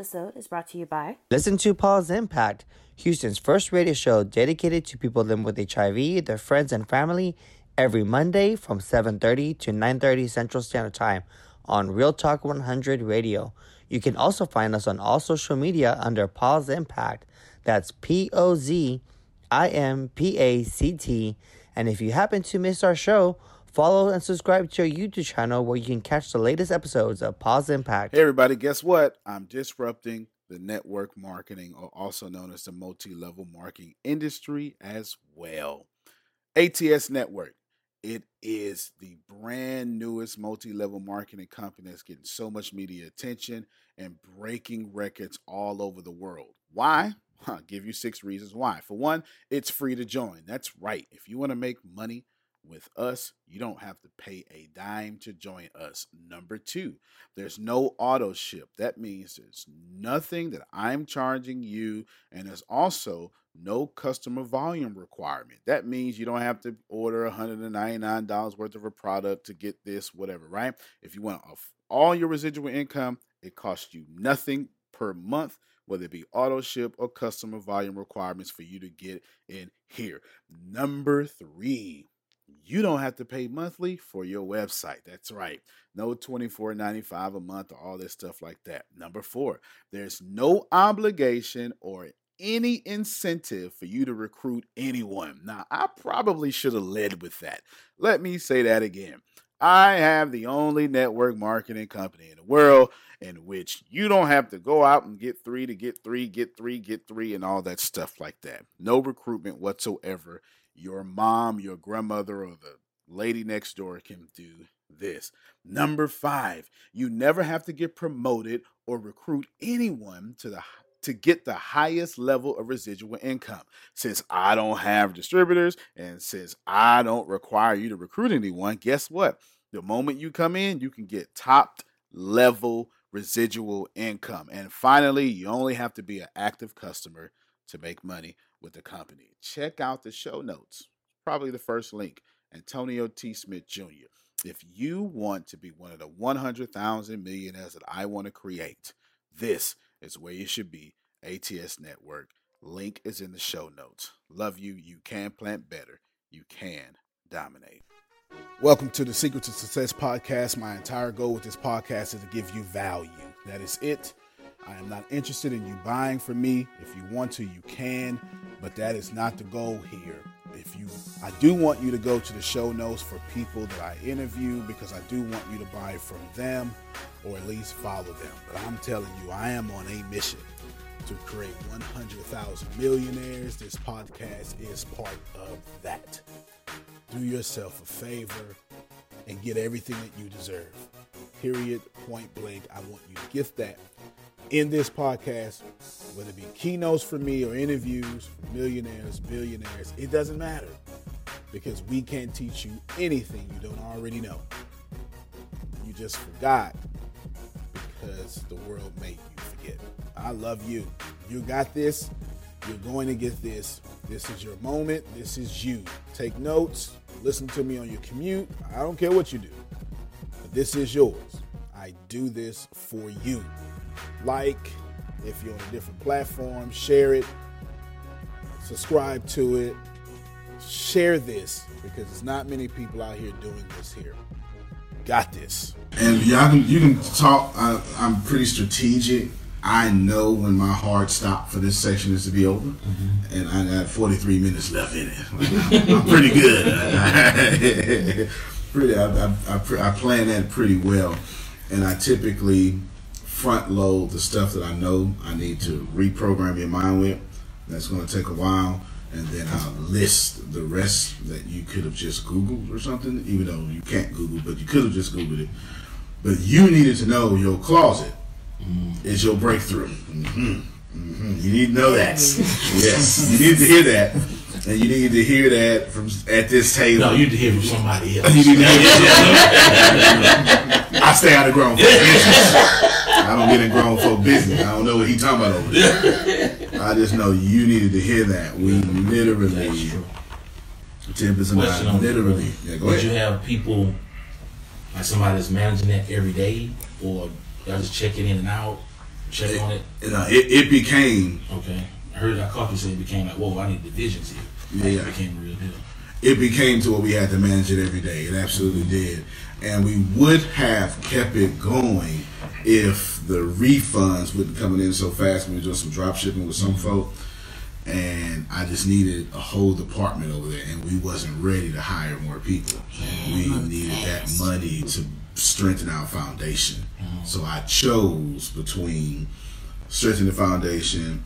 Episode is brought to you by Listen to POZ Impact Houston's first radio show dedicated to people living with HIV, their friends and family, every Monday from 7:30 to 9:30 Central Standard Time on Real Talk 100 Radio. You can also find us on all social media under POZ Impact. That's P O Z I M P A C T. And if you happen to miss our show, follow and subscribe to our YouTube channel where you can catch the latest episodes of POZ Impact. Hey everybody, guess what? I'm disrupting the network marketing, or also known as the multi level marketing industry as well. ATS Network. It is the brand newest multi level marketing company that's getting so much media attention and breaking records all over the world. Why? I'll give you six reasons why. For one, it's free to join. That's right. If you want to make money with us, you don't have to pay a dime to join us. Number two, there's no auto ship. That means there's nothing that I'm charging you, and there's also no customer volume requirement. That means you don't have to order $199 worth of a product to get this, whatever, right? If you want all your residual income, it costs you nothing per month whether it be auto ship or customer volume requirements for you to get in here. Number three, you don't have to pay monthly for your website. That's right. No $24.95 a month or all this stuff like that. Number four, there's no obligation or any incentive for you to recruit anyone. Now, I probably should have led with that. Let me say that again. I have the only network marketing company in the world in which you don't have to go out and get three to get three, get three, get three, and all that stuff like that. No recruitment whatsoever your mom, your grandmother, or the lady next door can do this. Number five, you never have to get promoted or recruit anyone to the to get the highest level of residual income. Since I don't have distributors and since I don't require you to recruit anyone, guess what? The moment you come in, you can get top level residual income. And finally, you only have to be an active customer to make money with the company. Check out the show notes, probably the first link. Antonio T. Smith Jr. If you want to be one of the 100,000 millionaires that I want to create, this is where you should be. ATS Network. Link is in the show notes. Love you. You can plant better. You can dominate. Welcome to the Secret to Success podcast. My entire goal with this podcast is to give you value. That is it. I am not interested in you buying from me. If you want to, you can, but that is not the goal here. If you I do want you to go to the show notes for people that I interview because I do want you to buy from them or at least follow them. But I'm telling you, I am on a mission to create 100,000 millionaires. This podcast is part of that. Do yourself a favor and get everything that you deserve. Period, point blank. I want you to get that in this podcast, whether it be keynotes for me or interviews for millionaires, billionaires, it doesn't matter because we can't teach you anything you don't already know. You just forgot because the world made you forget. I love you. You got this. You're going to get this. This is your moment. This is you. Take notes. Listen to me on your commute. I don't care what you do, but this is yours. I do this for you like if you're on a different platform, share it, subscribe to it, share this because there's not many people out here doing this here. Got this. And y'all can you can talk. I, I'm pretty strategic. I know when my hard stop for this section is to be over, mm-hmm. and I got 43 minutes left in it. I'm pretty good. pretty, I, I, I, I plan that pretty well, and I typically front load the stuff that I know I need to reprogram your mind with. That's going to take a while. And then I'll list the rest that you could have just Googled or something, even though you can't Google, but you could have just Googled it. But you needed to know your closet mm. is your breakthrough. Mm-hmm. Mm-hmm. You need to know that. yes, you need to hear that. And you need to hear that from at this table. No, you need to hear from somebody else. you need to hear I stay out of grown folk business. I don't get in grown folk business. I don't know what he talking about over there. I just know you needed to hear that. We literally, Tempest and I literally. Yeah, go Would you have people like somebody that's managing that every day, or y'all just checking in and out, check it, on it? Know, it, it became okay. I heard that coffee say it became like, whoa, I need divisions here. Yeah, it became a real deal. It became to where we had to manage it every day. It absolutely mm-hmm. did, and we would have kept it going if the refunds wouldn't coming in so fast. We were doing some drop shipping with some mm-hmm. folk, and I just needed a whole department over there, and we wasn't ready to hire more people. We needed that money to strengthen our foundation. So I chose between strengthening the foundation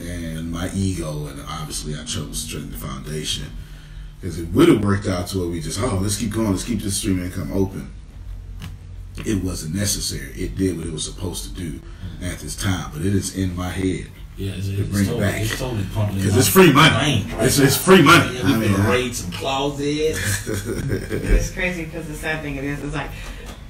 and my ego, and obviously I chose strengthening the foundation because it would have worked out to where we just oh let's keep going, let's keep this stream income open. It wasn't necessary. It did what it was supposed to do at this time, but it is in my head. Yeah, it's, to bring totally, back. It's totally pumping because it's free money. right? It's, it's free money. Yeah, I mean, raid some closets. it's crazy because the sad thing it is is like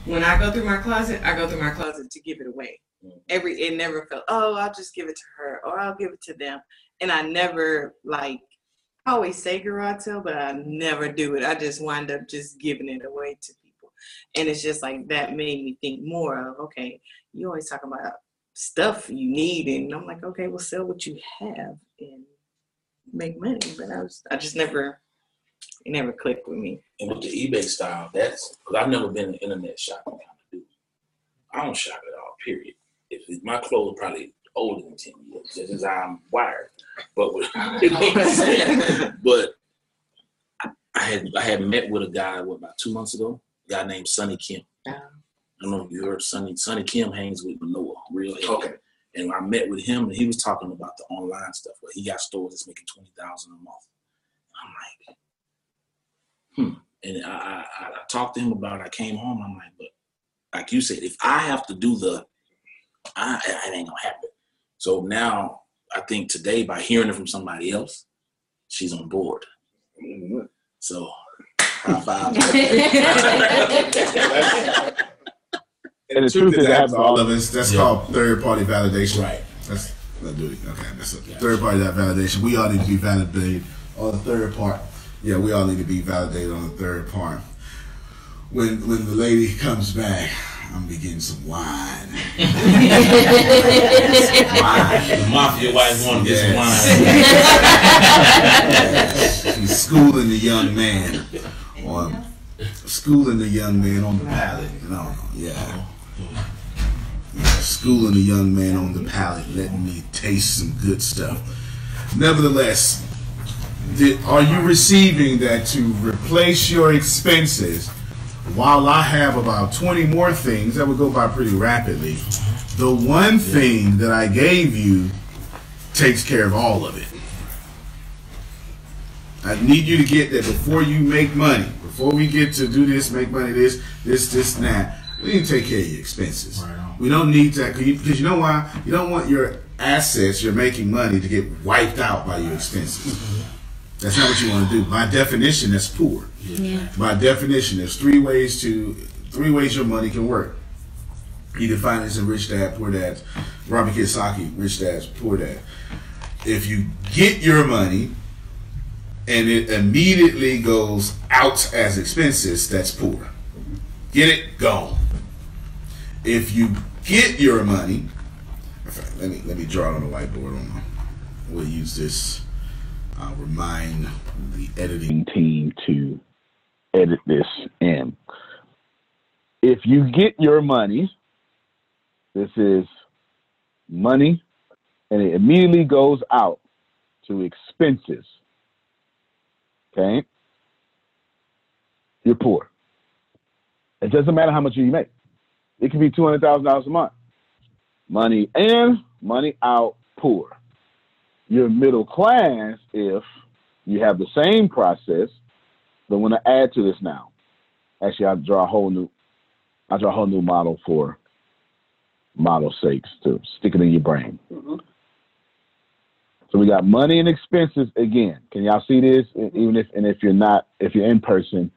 when I go through my closet, I go through my closet to give it away. Mm-hmm. Every it never felt oh I'll just give it to her or I'll give it to them, and I never like I always say garage sale, but I never do it. I just wind up just giving it away to people, and it's just like that made me think more of okay. You always talk about stuff you need, and I'm like okay, well sell what you have and make money. But I was I just never it never clicked with me. And with the eBay style, that's because I've never been an internet shopping kind of dude. I don't shop at all. Period. If my clothes are probably older than ten years, just as I'm wired. But with, but I had I had met with a guy what about two months ago. A guy named Sonny Kim. I oh. Don't know if you heard Sonny. Sonny Kim hangs with Manoa real heavy. Okay. And I met with him, and he was talking about the online stuff where he got stores that's making twenty thousand a month. I'm like, hmm. And I, I, I talked to him about it. I came home. I'm like, but like you said, if I have to do the I, it ain't gonna happen. So now I think today by hearing it from somebody else, she's on board. Mm-hmm. So high five. and the truth is that all of us. That's yeah. called third party validation. Right. That's Let's do it. Okay, that's a third party that validation. We all need to be validated on the third part. Yeah, we all need to be validated on the third part. When when the lady comes back, I'm be getting some wine. wine. The mafia wife want to get some wine. She's schooling the young man on schooling the young man on the palate. No, no, yeah. Oh. Schooling a young man on the palate, letting me taste some good stuff. Nevertheless, did, are you receiving that to replace your expenses while I have about 20 more things that would go by pretty rapidly? The one thing that I gave you takes care of all of it. I need you to get that before you make money. Before we get to do this, make money, this, this, this, and that. We need to take care of your expenses. We don't need that because you, 'cause you know why? You don't want your assets, you're making money, to get wiped out by your expenses. That's not what you want to do. By definition, that's poor. By definition, there's three ways to three ways your money can work. He defined this in Rich Dad Poor Dad, Robert Kiyosaki, Rich Dad Poor Dad. If you get your money and it immediately goes out as expenses, that's poor. Get it? Gone. If you get your money, fact, let me let me draw it on the whiteboard. On we'll use this. I'll remind the editing team to edit this in. If you get your money, this is money, and it immediately goes out to expenses. Okay? You're poor. It doesn't matter how much you make. It can be two hundred thousand dollars a month. Money in, money out, poor. You're middle class if you have the same process, but when I add to this now, actually I draw a whole new I draw a whole new model for model sakes to stick it in your brain. Mm-hmm. So we got money and expenses again. Can y'all see this? Even if and if you're not, if you're in person,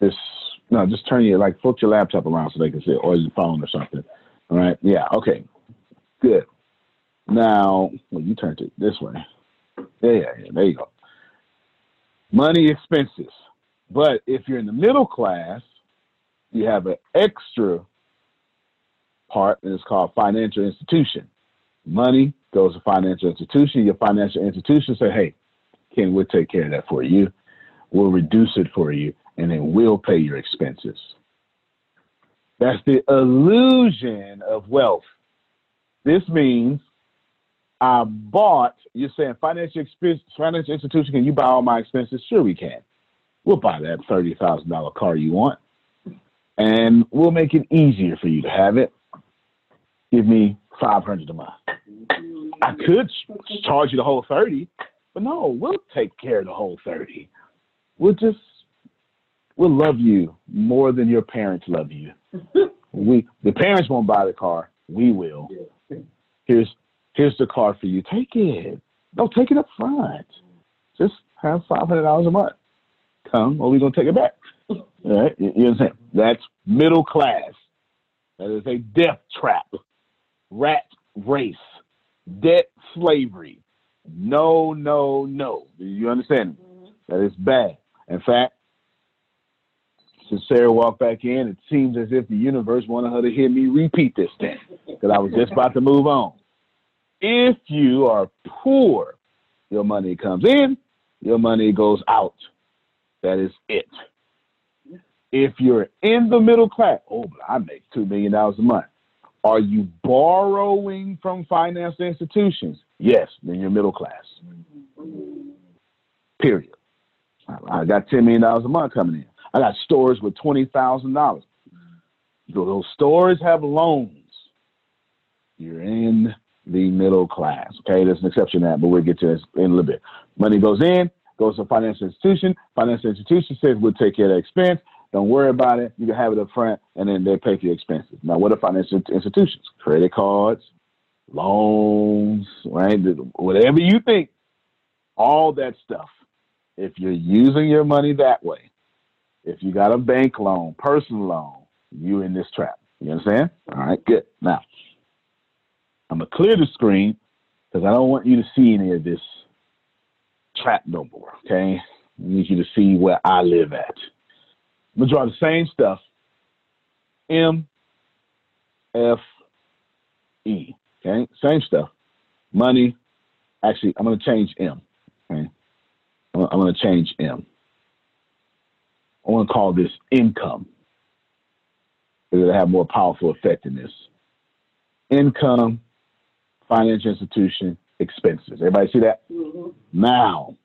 this no, just turn your like flip your laptop around so they can see it, or your phone or something. All right. Yeah. Okay. Good. Now, well, you turned it this way. Yeah, yeah, yeah. There you go. Money expenses. But if you're in the middle class, you have an extra part, and it's called financial institution. Money goes to financial institution. Your financial institution say, hey, Ken, we'll take care of that for you. We'll reduce it for you, and then we'll pay your expenses. That's the illusion of wealth. This means I bought, you're saying financial expense, financial institution, can you buy all my expenses? Sure, we can. We'll buy that $30,000 car you want, and we'll make it easier for you to have it. Give me 500 a month. I could charge you the whole 30, but no, we'll take care of the whole 30. We'll just, we'll love you more than your parents love you. We, the parents won't buy the car. We will. Here's, here's the car for you. Take it. No, take it up front. Just have $500 a month. Come, or we're going to take it back. All right? You, you understand? That's middle class. That is a death trap rat race, debt slavery. No, no, no. Do you understand? Mm-hmm. That is bad. In fact, since Sarah walked back in, it seems as if the universe wanted her to hear me repeat this thing because I was just about to move on. If you are poor, your money comes in, your money goes out. That is it. If you're in the middle class, oh, but I make $2 million a month. Are you borrowing from financial institutions? Yes, then you're middle class. Period. I I got $10 million a month coming in. I got stores with $20,000. Those stores have loans. You're in the middle class. Okay, there's an exception to that, but we'll get to this in a little bit. Money goes in, goes to a financial institution. Financial institution says we'll take care of the expense. Don't worry about it. You can have it up front, and then they pay for your expenses. Now, what are financial institutions? Credit cards, loans, right? Whatever you think, all that stuff. If you're using your money that way, if you got a bank loan, personal loan, you in this trap. You understand? All right, good. Now, I'm gonna clear the screen because I don't want you to see any of this trap no more. Okay, I need you to see where I live at. I'm gonna draw the same stuff. M F E. Okay, same stuff. Money. Actually, I'm gonna change M. Okay, I'm I'm gonna change M. I want to call this income because it have more powerful effect in this. Income, financial institution, expenses. Everybody see that? Mm-hmm. Now,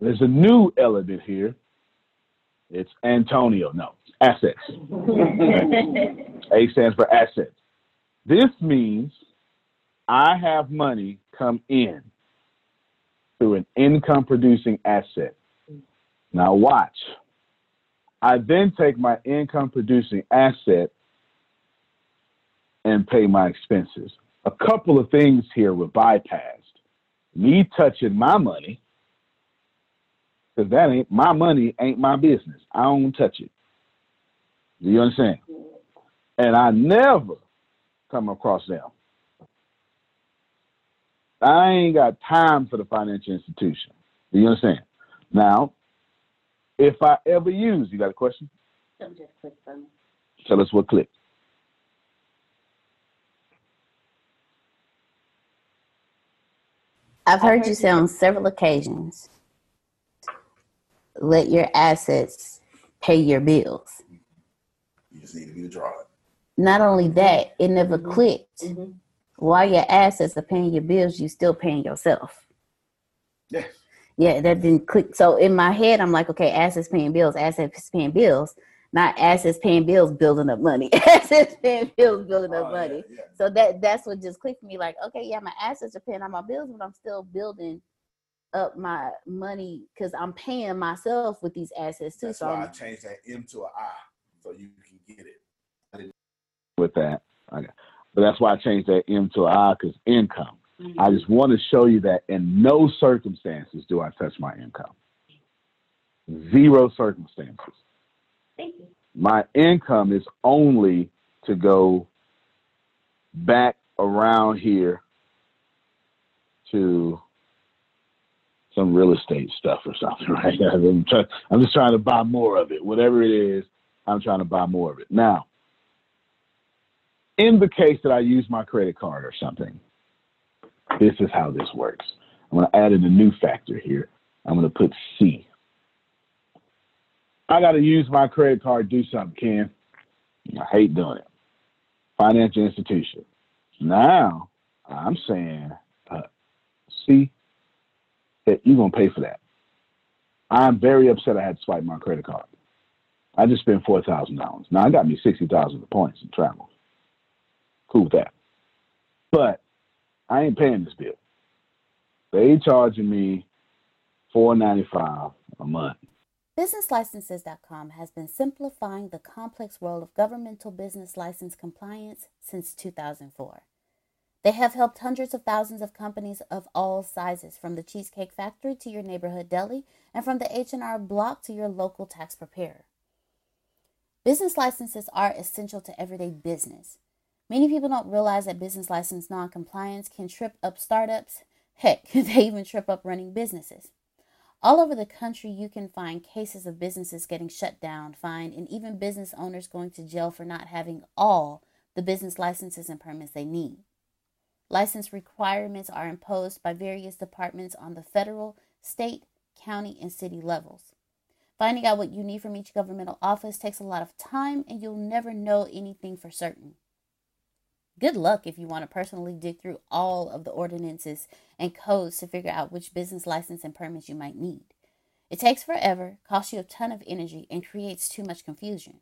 there's a new element here. It's Antonio. No, assets. A stands for assets. This means I have money come in through an income producing asset. Now, watch. I then take my income producing asset and pay my expenses. A couple of things here were bypassed. Me touching my money, because that ain't my money, ain't my business. I don't touch it. Do you understand? And I never come across them. I ain't got time for the financial institution. Do you understand? Now, if I ever use, you got a question? Something just clicked for me. Tell us what clicked. I've heard you say on several occasions, let your assets pay your bills. You just need to be the draw. Not only that, it never Mhm. clicked. Mhm. While your assets are paying your bills, you're still paying yourself. Yeah. Yeah, that didn't click. So in my head, I'm like, okay, assets paying bills, assets paying bills, not assets paying bills, building up money. assets paying bills, building up Oh, money. yeah, yeah. So that that's what just clicked for me. Like, okay, yeah, my assets are paying all my bills, but I'm still building up my money because I'm paying myself with these assets too. That's so why I I'm, changed that M to an I so you can get it. with that. Okay. But that's why I changed that M to I because income. I mm-hmm. just want to show you that in no circumstances do I touch my income. Zero circumstances. Thank you. My income is only to go back around here to some real estate stuff or something, right? I'm, try, I'm just trying to buy more of it. Whatever it is, I'm trying to buy more of it. Now, in the case that I use my credit card or something, this is how this works. I'm going to add in a new factor here. I'm going to put C. I got to use my credit card do something, Ken. I hate doing it. Financial institution. Now, I'm saying, uh, C, that you're going to pay for that. I'm very upset I had to swipe my credit card. I just spent $4,000. Now, I got me 60,000 points in travel. Cool with that. But I ain't paying this bill. They charging me four ninety five a month. BusinessLicenses.com has been simplifying the complex world of governmental business license compliance since 2004. They have helped hundreds of thousands of companies of all sizes, from the Cheesecake Factory to your neighborhood deli, and from the H&R Block to your local tax preparer. Business licenses are essential to everyday business. Many people don't realize that business license non-compliance can trip up startups. Heck, they even trip up running businesses. All over the country, you can find cases of businesses getting shut down, fined, and even business owners going to jail for not having all the business licenses and permits they need. License requirements are imposed by various departments on the federal, state, county, and city levels. Finding out what you need from each governmental office takes a lot of time, and you'll never know anything for certain. Good luck if you want to personally dig through all of the ordinances and codes to figure out which business license and permits you might need. It takes forever, costs you a ton of energy, and creates too much confusion.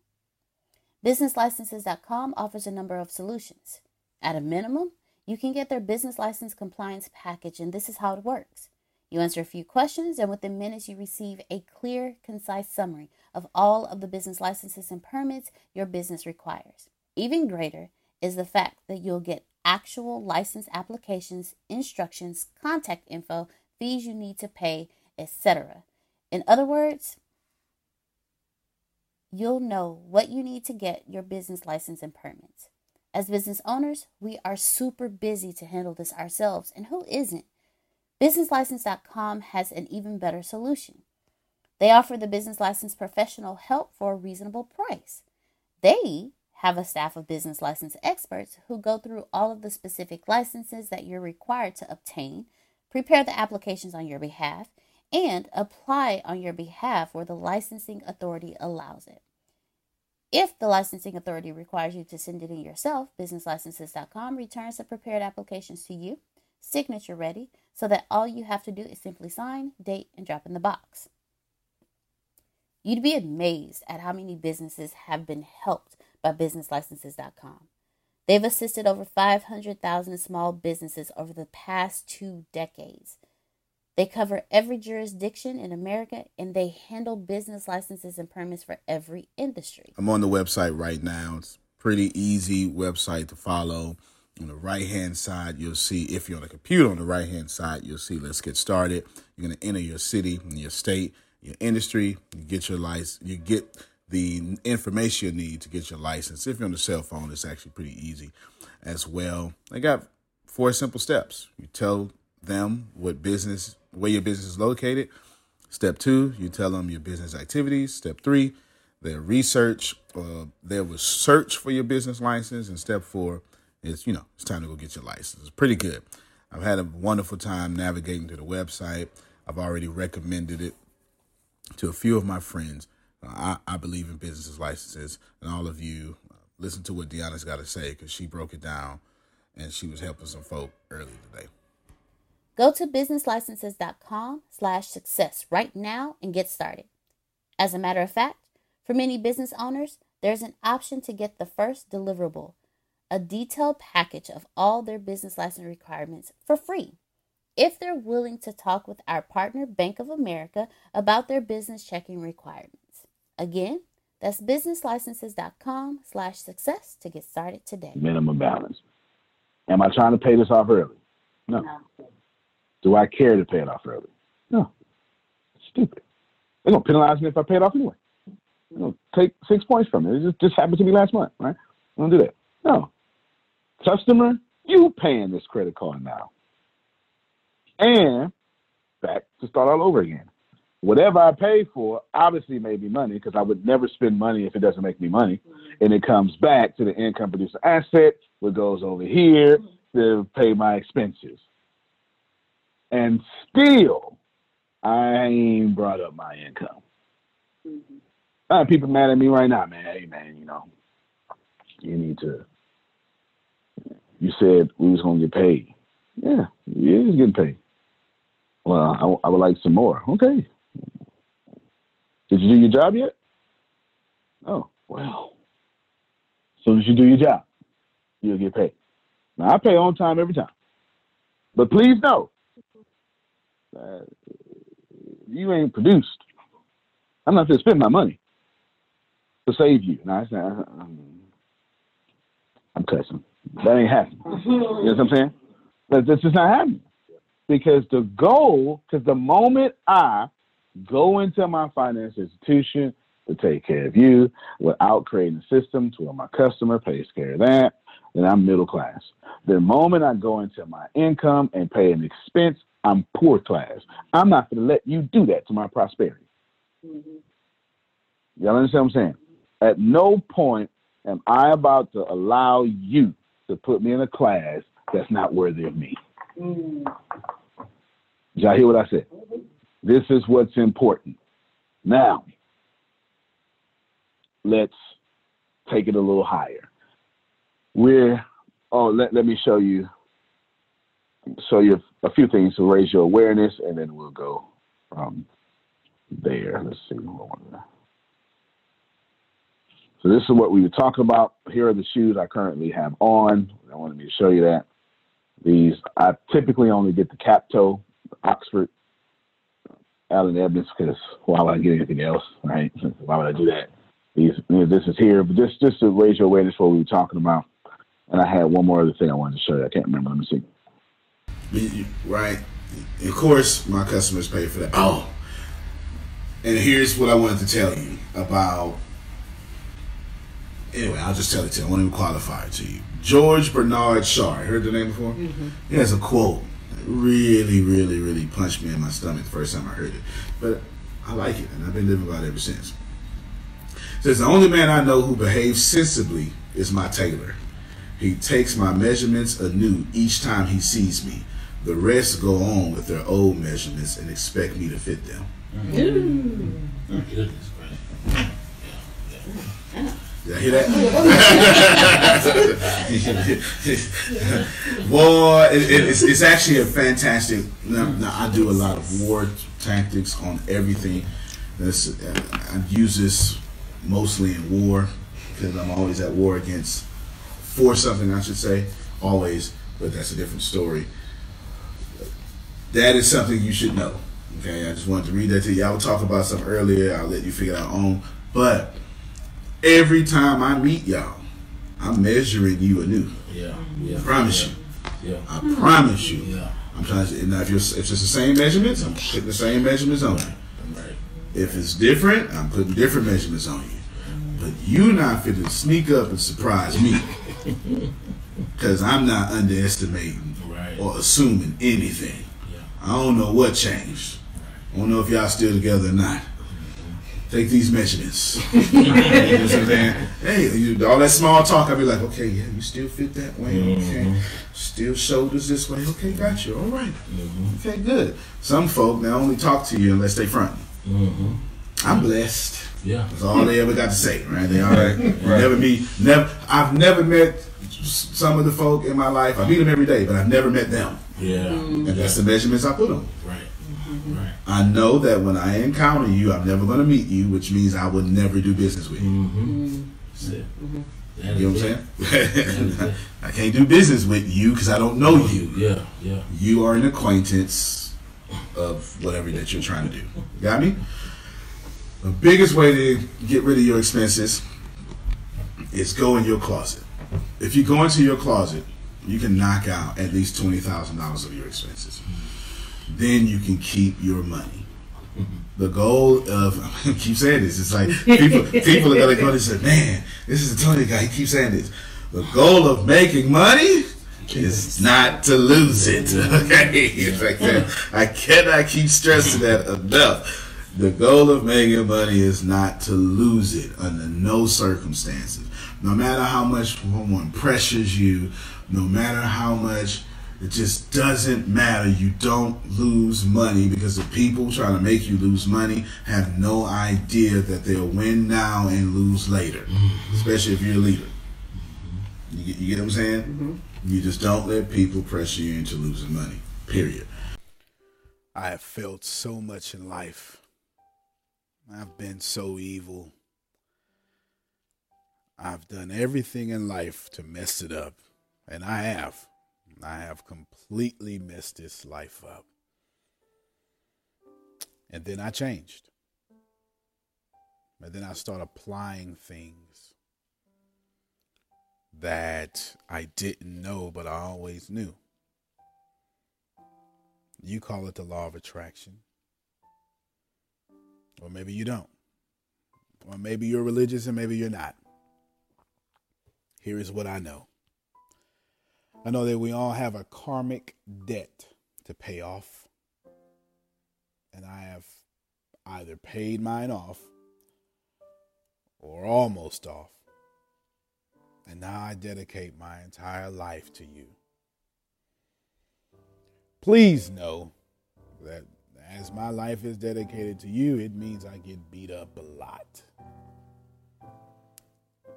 BusinessLicenses.com offers a number of solutions. At a minimum, you can get their business license compliance package, and this is how it works. You answer a few questions, and within minutes, you receive a clear, concise summary of all of the business licenses and permits your business requires. Even greater is the fact that you'll get actual license applications, instructions, contact info, fees you need to pay, etc. In other words, you'll know what you need to get your business license and permits. As business owners, we are super busy to handle this ourselves, and who isn't? BusinessLicense.com has an even better solution. They offer the business license professional help for a reasonable price. They have a staff of business license experts who go through all of the specific licenses that you're required to obtain, prepare the applications on your behalf, and apply on your behalf where the licensing authority allows it. If the licensing authority requires you to send it in yourself, businesslicenses.com returns the prepared applications to you, signature ready, so that all you have to do is simply sign, date, and drop in the box. You'd be amazed at how many businesses have been helped businesslicenses.com. They've assisted over 500,000 small businesses over the past two decades. They cover every jurisdiction in America and they handle business licenses and permits for every industry. I'm on the website right now. It's pretty easy website to follow. On the right hand side, you'll see if you're on a computer on the right hand side, you'll see let's get started. You're gonna enter your city your state, your industry, you get your license, you get the information you need to get your license. If you're on the cell phone, it's actually pretty easy as well. I got four simple steps. You tell them what business where your business is located. Step two, you tell them your business activities. Step three, their research, uh, they will search for your business license. And step four is, you know, it's time to go get your license. It's pretty good. I've had a wonderful time navigating to the website. I've already recommended it to a few of my friends. I, I, believe in business licenses, and all of you uh, listen to what Deanna's got to say because she broke it down and she was helping some folk earlier today. Go to businesslicenses.com slash success right now and get started. As a matter of fact, for many business owners, there's an option to get the first deliverable, a detailed package of all their business license requirements for free. If they're willing to talk with our partner, Bank of America, about their business checking requirements. Again, that's businesslicenses.com slash success to get started today. Minimum balance. Am I trying to pay this off early? No. no. Do I care to pay it off early? No. Stupid. They're gonna penalize me if I pay it off anyway. They're gonna take six points from it. It just, just happened to me last month, right? I don't do that. No. Customer, you paying this credit card now. And back to start all over again. Whatever I pay for obviously made me money because I would never spend money if it doesn't make me money. And it comes back to the income producer asset, what goes over here to pay my expenses and still I ain't brought up my income. Mm-hmm. I have people mad at me right now, man. Hey, man, you know, you need to. You said we was gonna get paid. Yeah, yeah, he's getting paid. Well, I, I would like some more. Okay. Did you do your job yet? Oh, well. As soon as you do your job, you'll get paid. Now I pay on time every time. But please know, uh, you ain't produced. I'm not to spend my money to save you. Now, I say, I'm cussing. That ain't happening. you know what I'm saying? That, that's not happening. Because the goal, because the moment I go into my finance institution to take care of you without creating a system to where my customer pays care of that, then I'm middle class. The moment I go into my income and pay an expense I'm poor class. I'm not going to let you do that to my prosperity. Mm-hmm. Y'all understand what I'm saying? At no point am I about to allow you to put me in a class that's not worthy of me. Mm-hmm. Y'all hear what I said? Mm-hmm. This is what's important. Now, let's take it a little higher. We're, oh, let, let me show you show you a few things to raise your awareness, and then we'll go from there. Let's see. So this is what we were talking about. Here are the shoes I currently have on. I wanted me to show you that. These I typically only get the cap toe, Oxford, Allen Edmonds, because why would I get anything else, right? Why would I do that? These, this is here, but just just to raise your awareness for what we were talking about. And I had one more other thing I wanted to show you. I can't remember. Let me see right? Of course, my customers pay for that. Oh, and here's what I wanted to tell you about anyway, I'll just tell it to you. I won't even qualify it to you. George Bernard Shaw. You heard the name before? Mm-hmm. He has a quote that really, really, really punched me in my stomach the first time I heard it. But I like it, and I've been living by it ever since. It says, The only man I know who behaves sensibly is my tailor. He takes my measurements anew each time he sees me. The rest go on with their old measurements and expect me to fit them. Goodness gracious. Did I hear that? Boy, it, it- it's, it's actually a fantastic. Now, now, I do a lot of war tactics on everything. That's, uh, I use this mostly in war because I'm always at war against for something. I should say always, but that's a different story. That is something you should know. Okay, I just wanted to read that to you. I will talk about some earlier. I'll let you figure out on, but every time I meet y'all, I'm measuring you anew. Yeah, yeah. I promise you. Yeah. I promise you. Yeah. I'm trying to. Now, if you're if it's the same measurements, I'm putting the same measurements on you. Right. If it's different, I'm putting different measurements on you. But you not fit to sneak up and surprise me, because I'm not underestimating Right. or assuming anything. Yeah. I don't know what changed. Right. I don't know if y'all still together or not. Take these measurements. you know what I'm saying? Hey, you, all that small talk, I'll be like, okay, yeah, you still fit that way. Okay. Mm-hmm. Still shoulders this way. Okay, got you. All right. Mm-hmm. Okay, good. Some folk, they only talk to you unless they front. Mm-hmm. I'm blessed. Yeah. That's all they ever got to say, right? They all right. Never be never. I've never met some of the folk in my life. I meet them every day, but I've never met them, Yeah. Mm. and that's the measurements I put on. Right. Right. I know that when I encounter you, I'm never going to meet you, which means I would never do business with you. Mm-hmm. mm-hmm. That's it. That You know what I'm saying? I can't do business with you because I don't know you. Yeah. Yeah. You are an acquaintance of whatever that you're trying to do. Got me? The biggest way to get rid of your expenses is go in your closet. If you go into your closet, you can knock out at least twenty thousand dollars of your expenses. Then you can keep your money. The goal of I keep saying this. It's like people people are gonna go and say, "Man, this is a Tony guy. He keeps saying this." The goal of making money is not to lose it. Okay, It's like that. I cannot keep stressing that enough. The goal of making money is not to lose it under no circumstances. No matter how much someone pressures you, no matter how much it just doesn't matter. You don't lose money because the people trying to make you lose money have no idea that they'll win now and lose later, mm-hmm. especially if you're a leader. You get, you get what I'm saying? Mm-hmm. You just don't let people pressure you into losing money. Period. I have felt so much in life. I've been so evil. I've done everything in life to mess it up. And I have. I have completely messed this life up. And then I changed. And then I started applying things that I didn't know, but I always knew. You call it the law of attraction. Or maybe you don't. Or maybe you're religious and maybe you're not. Here is what I know I know that we all have a karmic debt to pay off. And I have either paid mine off or almost off. And now I dedicate my entire life to you. Please know that as my life is dedicated to you, it means I get beat up a lot.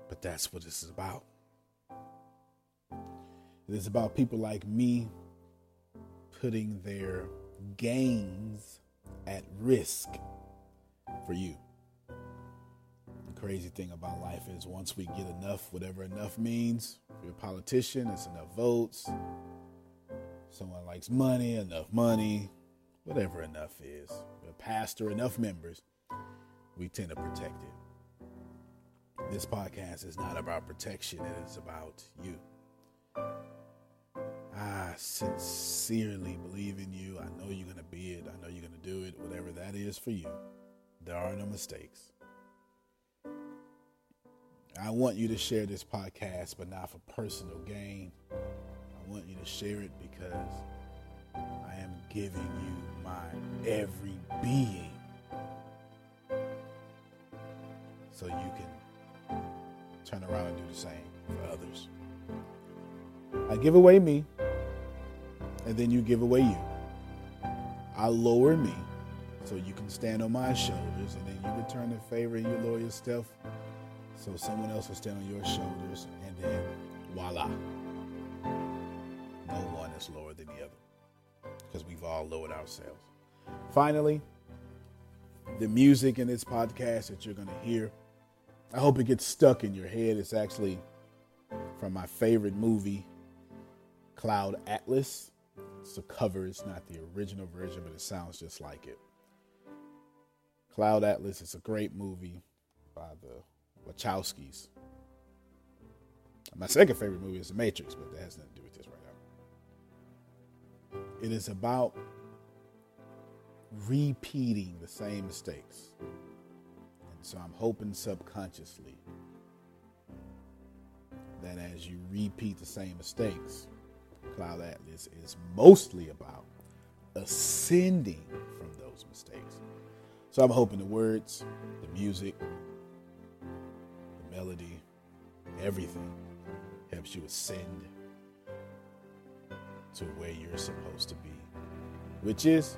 But that's what this is about. It is about people like me putting their gains at risk for you. The crazy thing about life is once we get enough, whatever enough means, if you're a politician, it's enough votes. Someone likes money, enough money, whatever enough is. A pastor, enough members, we tend to protect it. This podcast is not about protection, it is about you. I sincerely believe in you. I know you're going to be it. I know you're going to do it. Whatever that is for you, there are no mistakes. I want you to share this podcast, but not for personal gain. I want you to share it because I am giving you my every being so you can turn around and do the same for others. I give away me, and then you give away you. I lower me so you can stand on my shoulders, and then you return the favor and you lower yourself so someone else will stand on your shoulders, and then voila. No one is lower than the other because we've all lowered ourselves. Finally, the music in this podcast that you're going to hear, I hope it gets stuck in your head. It's actually from my favorite movie, Cloud Atlas. It's a cover, it's not the original version, but it sounds just like it. Cloud Atlas is a great movie by the Wachowskis. My second favorite movie is The Matrix, but that has nothing to do with this right now. It is about repeating the same mistakes. And so I'm hoping subconsciously that as you repeat the same mistakes, Cloud Atlas is mostly about ascending from those mistakes. So I'm hoping the words, the music, the melody, everything helps you ascend to where you're supposed to be, which is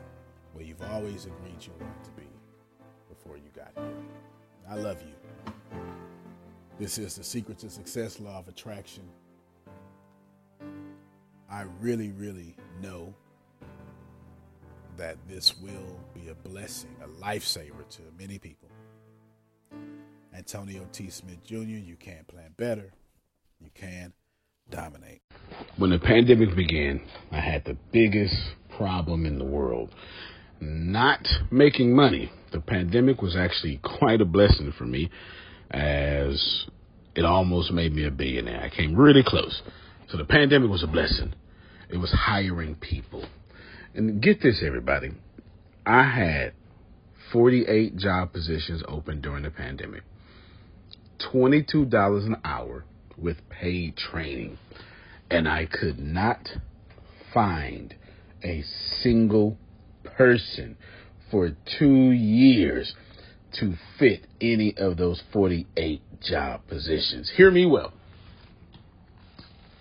where you've always agreed you wanted to be before you got here. I love you. This is the Secret to Success Law of Attraction. I really, really know that this will be a blessing, a lifesaver to many people. Antonio T. Smith Jr., you can't plan better. You can dominate. When the pandemic began, I had the biggest problem in the world not making money. The pandemic was actually quite a blessing for me as it almost made me a billionaire. I came really close. So the pandemic was a blessing. It was hiring people. And get this, everybody. I had 48 job positions open during the pandemic. $22 an hour with paid training. And I could not find a single person for two years to fit any of those 48 job positions. Hear me well.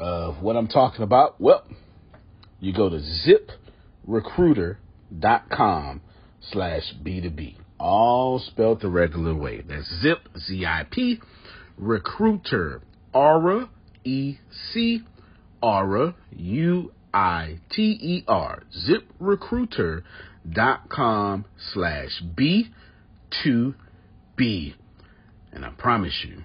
of what I'm talking about? Well, you go to ziprecruiter.com slash B2B. All spelled the regular way. That's zip, Z-I-P, recruiter, Aura, E-C, Aura, U-I-T-E-R, ziprecruiter.com slash B2B. And I promise you,